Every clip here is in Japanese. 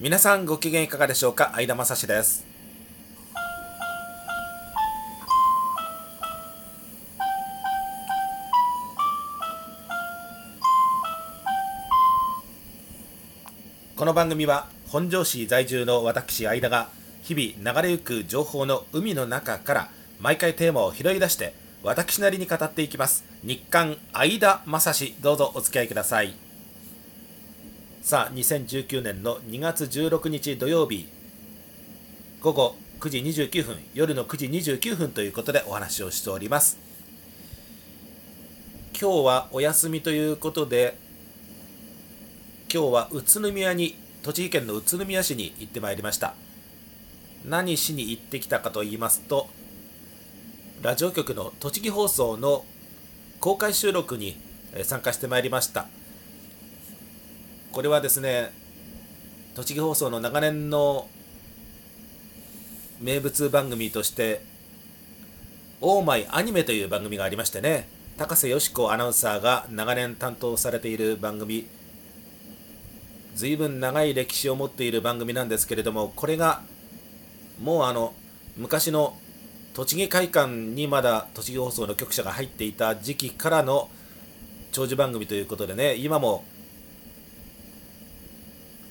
皆さんご機嫌いかがでしょうか？相田正史です。この番組は本庄市在住の私相田が日々流れゆく情報の海の中から毎回テーマを拾い出して私なりに語っていきます。日刊相田正史どうぞお付き合いください。さあ2019年の2月16日土曜日午後9時29分夜の9時29分ということでお話をしております。今日はお休みということで今日は宇都宮に栃木県の宇都宮市に行ってまいりました。何しに行ってきたかと言いますとラジオ局の栃木放送の公開収録に参加してまいりました。これはですね栃木放送の長年の名物番組として「オーマイアニメ」という番組がありましてね高瀬よし子アナウンサーが長年担当されている番組随分長い歴史を持っている番組なんですけれどもこれがもうあの昔の栃木会館にまだ栃木放送の局舎が入っていた時期からの長寿番組ということでね今も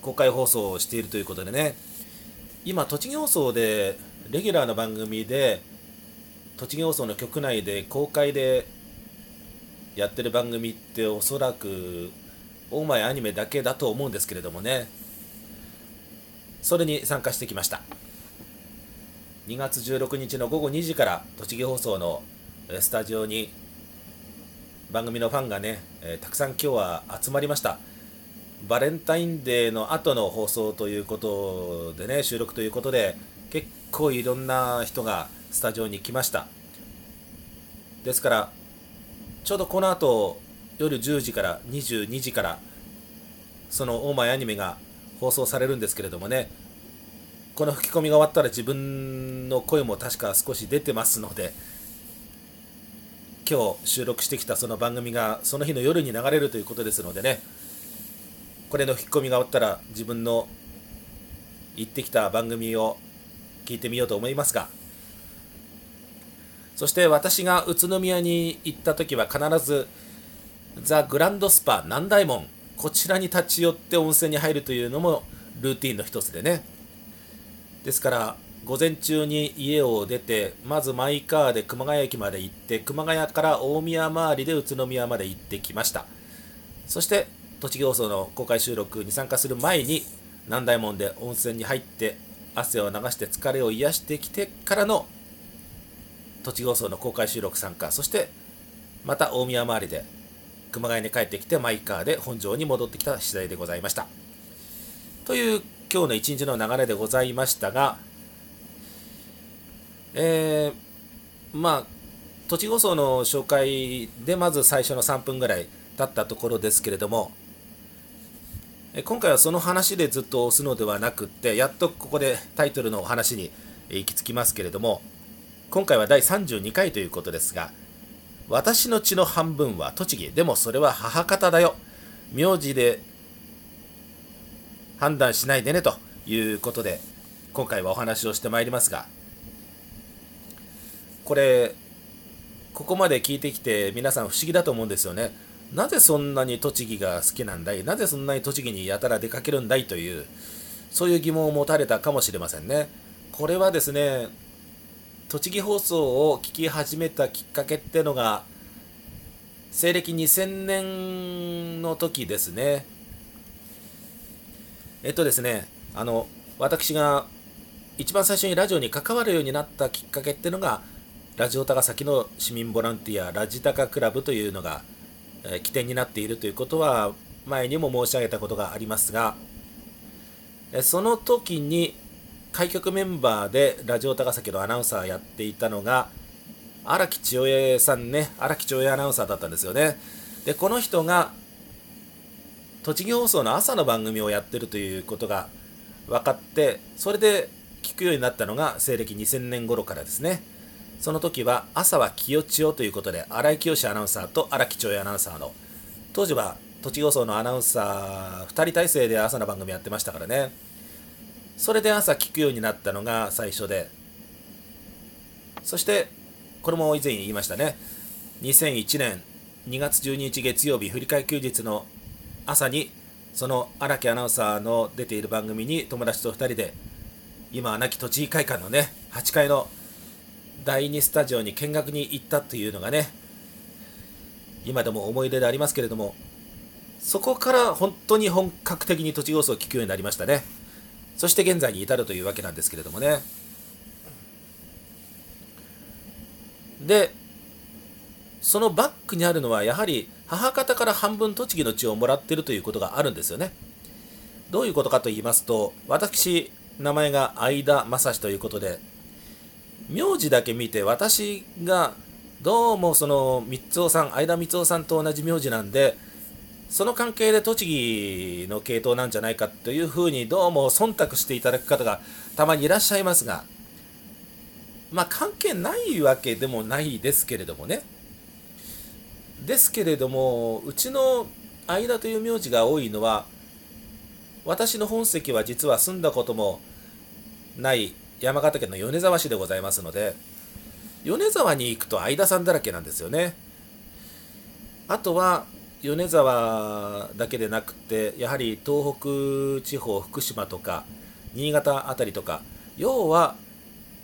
公開放送をしているということでね。今栃木放送でレギュラーの番組で栃木放送の局内で公開でやってる番組っておそらくオーマイアニメだけだと思うんですけれどもね。それに参加してきました。2月16日の午後2時から栃木放送のスタジオに番組のファンがね、えたくさん今日は集まりました。バレンタインデーの後の放送ということでね収録ということで結構いろんな人がスタジオに来ました。ですからちょうどこの後夜10時から22時からそのオーマイアニメが放送されるんですけれどもねこの吹き込みが終わったら自分の声も確か少し出てますので今日収録してきたその番組がその日の夜に流れるということですのでねこれの吹き込みが終わったら自分の行ってきた番組を聞いてみようと思いますがそして私が宇都宮に行った時は必ずザ・グランドスパ南大門こちらに立ち寄って温泉に入るというのもルーティンの一つでね。ですから午前中に家を出てまずマイカーで熊谷駅まで行って熊谷から大宮周りで宇都宮まで行ってきました。そして栃木放送の公開収録に参加する前に南大門で温泉に入って汗を流して疲れを癒してきてからの栃木放送の公開収録参加そしてまた大宮周りで熊谷に帰ってきてマイカーで本庄に戻ってきた次第でございました。という今日の一日の流れでございましたがえー、まあ栃木放送の紹介でまず最初の3分ぐらい経ったところですけれども今回はその話でずっと押すのではなくってやっとここでタイトルのお話に行き着きますけれども今回は第32回ということですが私の血の半分は栃木でもそれは母方だよ。名字で判断しないでねということで今回はお話をしてまいりますがこれここまで聞いてきて皆さん不思議だと思うんですよね。なぜそんなに栃木が好きなんだい？なぜそんなに栃木にやたら出かけるんだいというそういう疑問を持たれたかもしれませんね。これはですね栃木放送を聞き始めたきっかけっていうのが西暦2000年の時ですね。えっとですねあの私が一番最初にラジオに関わるようになったきっかけっていうのがラジオ高崎の市民ボランティアラジタカクラブというのが、え、起点になっているということは前にも申し上げたことがありますが、えその時に開局メンバーでラジオ高崎のアナウンサーやっていたのが荒木千代さんね。荒木千代アナウンサーだったんですよね。でこの人が栃木放送の朝の番組をやってるということが分かってそれで聞くようになったのが西暦2000年頃からですね。その時は朝は清千代ということで荒井清アナウンサーと荒木千代アナウンサーの当時は栃木放送のアナウンサー2人体制で朝の番組やってましたからね。それで朝聞くようになったのが最初でそしてこれも以前言いましたね。2001年2月12日月曜日振り替え休日の朝にその荒木アナウンサーの出ている番組に友達と2人で今は亡き栃木会館のね8階の第2スタジオに見学に行ったというのがね今でも思い出でありますけれどもそこから本当に本格的に栃木放送を聞くようになりましたね。そして現在に至るというわけなんですけれどもね。でそのバックにあるのはやはり母方から半分栃木の血をもらっているということがあるんですよね。どういうことかと言いますと私名前が相田正史ということで名字だけ見て私がどうもその三尾さん相田三尾さんと同じ名字なんでその関係で栃木の系統なんじゃないかというふうにどうも忖度していただく方がたまにいらっしゃいますがまあ関係ないわけでもないですけれどもね。ですけれどもうちの相田という名字が多いのは私の本籍は実は住んだこともない山形県の米沢市でございますので米沢に行くと相田さんだらけなんですよね。あとは米沢だけでなくてやはり東北地方福島とか新潟辺りとか要は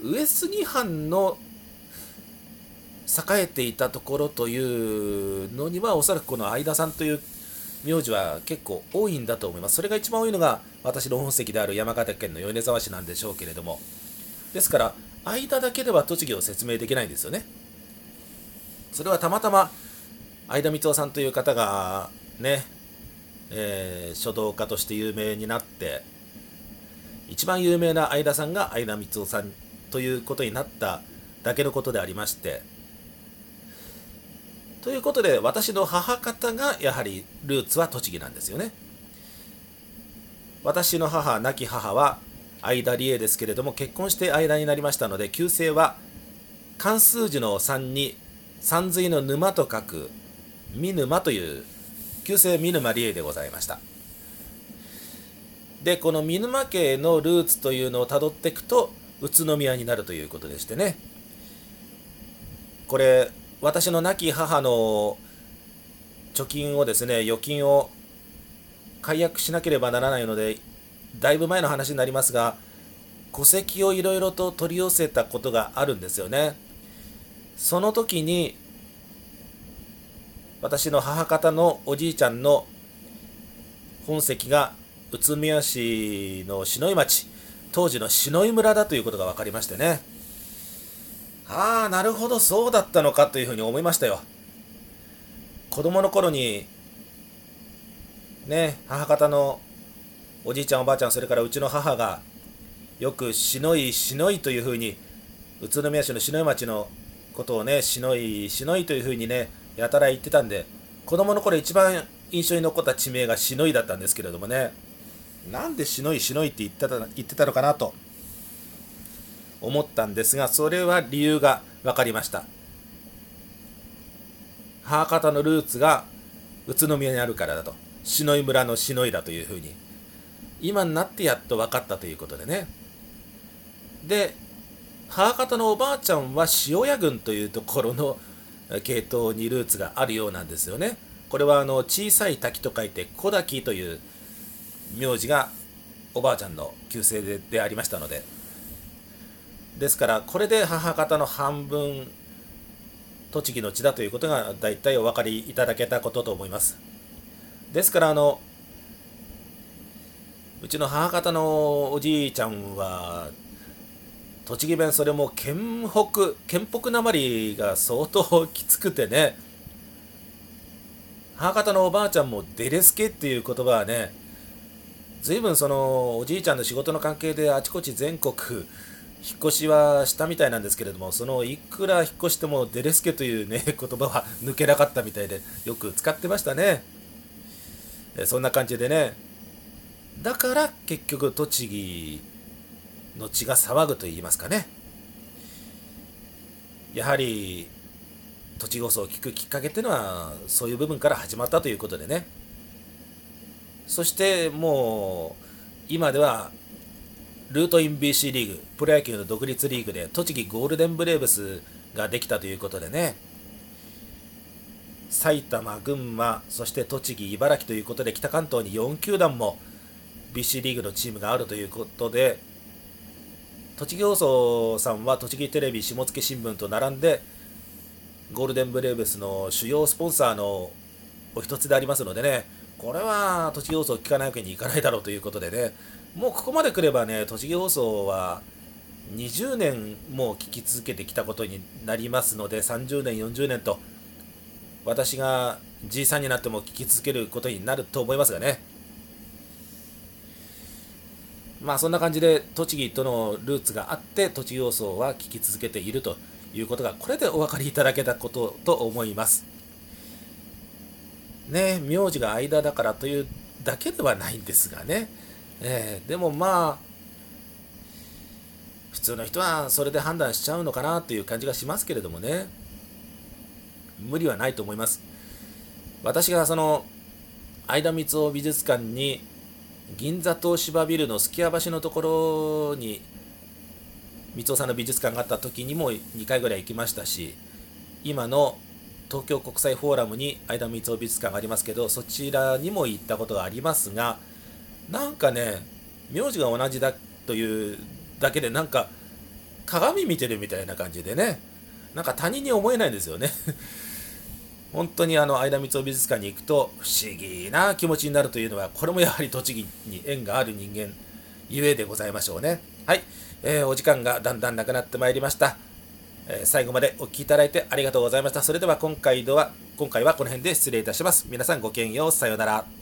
上杉藩の栄えていたところというのにはおそらくこの相田さんという名字は結構多いんだと思います。それが一番多いのが私の本籍である山形県の米沢市なんでしょうけれどもですから間だけでは栃木を説明できないんですよね。それはたまたま相田光夫さんという方がね、えー、書道家として有名になって一番有名な相田さんが相田光夫さんということになっただけのことでありましてということで私の母方がやはりルーツは栃木なんですよね。私の母亡き母は相田理恵ですけれども結婚して間になりましたので旧姓は漢数字の3に山水の沼と書く見沼という旧姓見沼理恵でございました。でこの見沼家のルーツというのをたどっていくと宇都宮になるということでしてね。これ私の亡き母の貯金をですね預金を解約しなければならないのでだいぶ前の話になりますが戸籍をいろいろと取り寄せたことがあるんですよね。その時に私の母方のおじいちゃんの本籍が宇都宮市の篠井町当時の篠井村だということが分かりましてね。ああなるほどそうだったのかというふうに思いましたよ。子供の頃にね母方のおじいちゃんおばあちゃんそれからうちの母がよくしのいしのいというふうに宇都宮市の篠井町のことをねしのいしのいというふうにねやたら言ってたんで子供の頃一番印象に残った地名がしのいだったんですけれどもねなんでしのいしのいって言ってた言ってたのかなと思ったんですがそれは理由が分かりました。母方のルーツが宇都宮にあるからだと。篠井村の篠井だというふうに。今になってやっと分かったということでね。で母方のおばあちゃんは塩谷郡というところの系統にルーツがあるようなんですよね。これはあの小さい滝と書いて小滝という名字がおばあちゃんの旧姓ででありましたので。ですからこれで母方の半分栃木の地だということが大体お分かりいただけたことと思います。ですからあのうちの母方のおじいちゃんは栃木弁それも県北県北なまりが相当きつくてね。母方のおばあちゃんもデレスケっていう言葉はね随分そのおじいちゃんの仕事の関係であちこち全国引っ越しはしたみたいなんですけれどもそのいくら引っ越してもデレスケというね言葉は抜けなかったみたいでよく使ってましたね。そんな感じでねだから結局栃木の血が騒ぐと言いますかね。やはり栃木放送を聞くきっかけっていうのはそういう部分から始まったということでね。そしてもう今ではルートイン BC リーグ、プロ野球の独立リーグで栃木ゴールデンブレーブスができたということでね、埼玉、群馬、そして栃木、茨城ということで、北関東に4球団も BC リーグのチームがあるということで、栃木放送さんは栃木テレビ下野新聞と並んで、ゴールデンブレーブスの主要スポンサーのお一つでありますのでね、これは栃木放送を聞かないわけにいかないだろうということでね、もうここまで来ればね、栃木放送は20年も聞き続けてきたことになりますので、30年、40年と、私がじいさんになっても聞き続けることになると思いますがね。まあそんな感じで栃木とのルーツがあって栃木放送は聞き続けているということがこれでお分かりいただけたことと思います。ね名字が間だからというだけではないんですがね、えー、でもまあ普通の人はそれで判断しちゃうのかなという感じがしますけれどもね。無理はないと思います。私がその相田光雄美術館に銀座東芝ビルのすき家橋のところに光雄さんの美術館があった時にも2回ぐらい行きましたし今の東京国際フォーラムに相田光雄美術館がありますけどそちらにも行ったことがありますがなんかね名字が同じだというだけでなんか鏡見てるみたいな感じでねなんか他人に思えないんですよね。本当にあの相田光雄美術館に行くと不思議な気持ちになるというのはこれもやはり栃木に縁がある人間ゆえでございましょうねはい、えー、お時間がだんだんなくなってまいりましたえ最後までお聴きいただいてありがとうございました。それでは今回は、今回はこの辺で失礼いたします。皆さんごきげんよう。さようなら。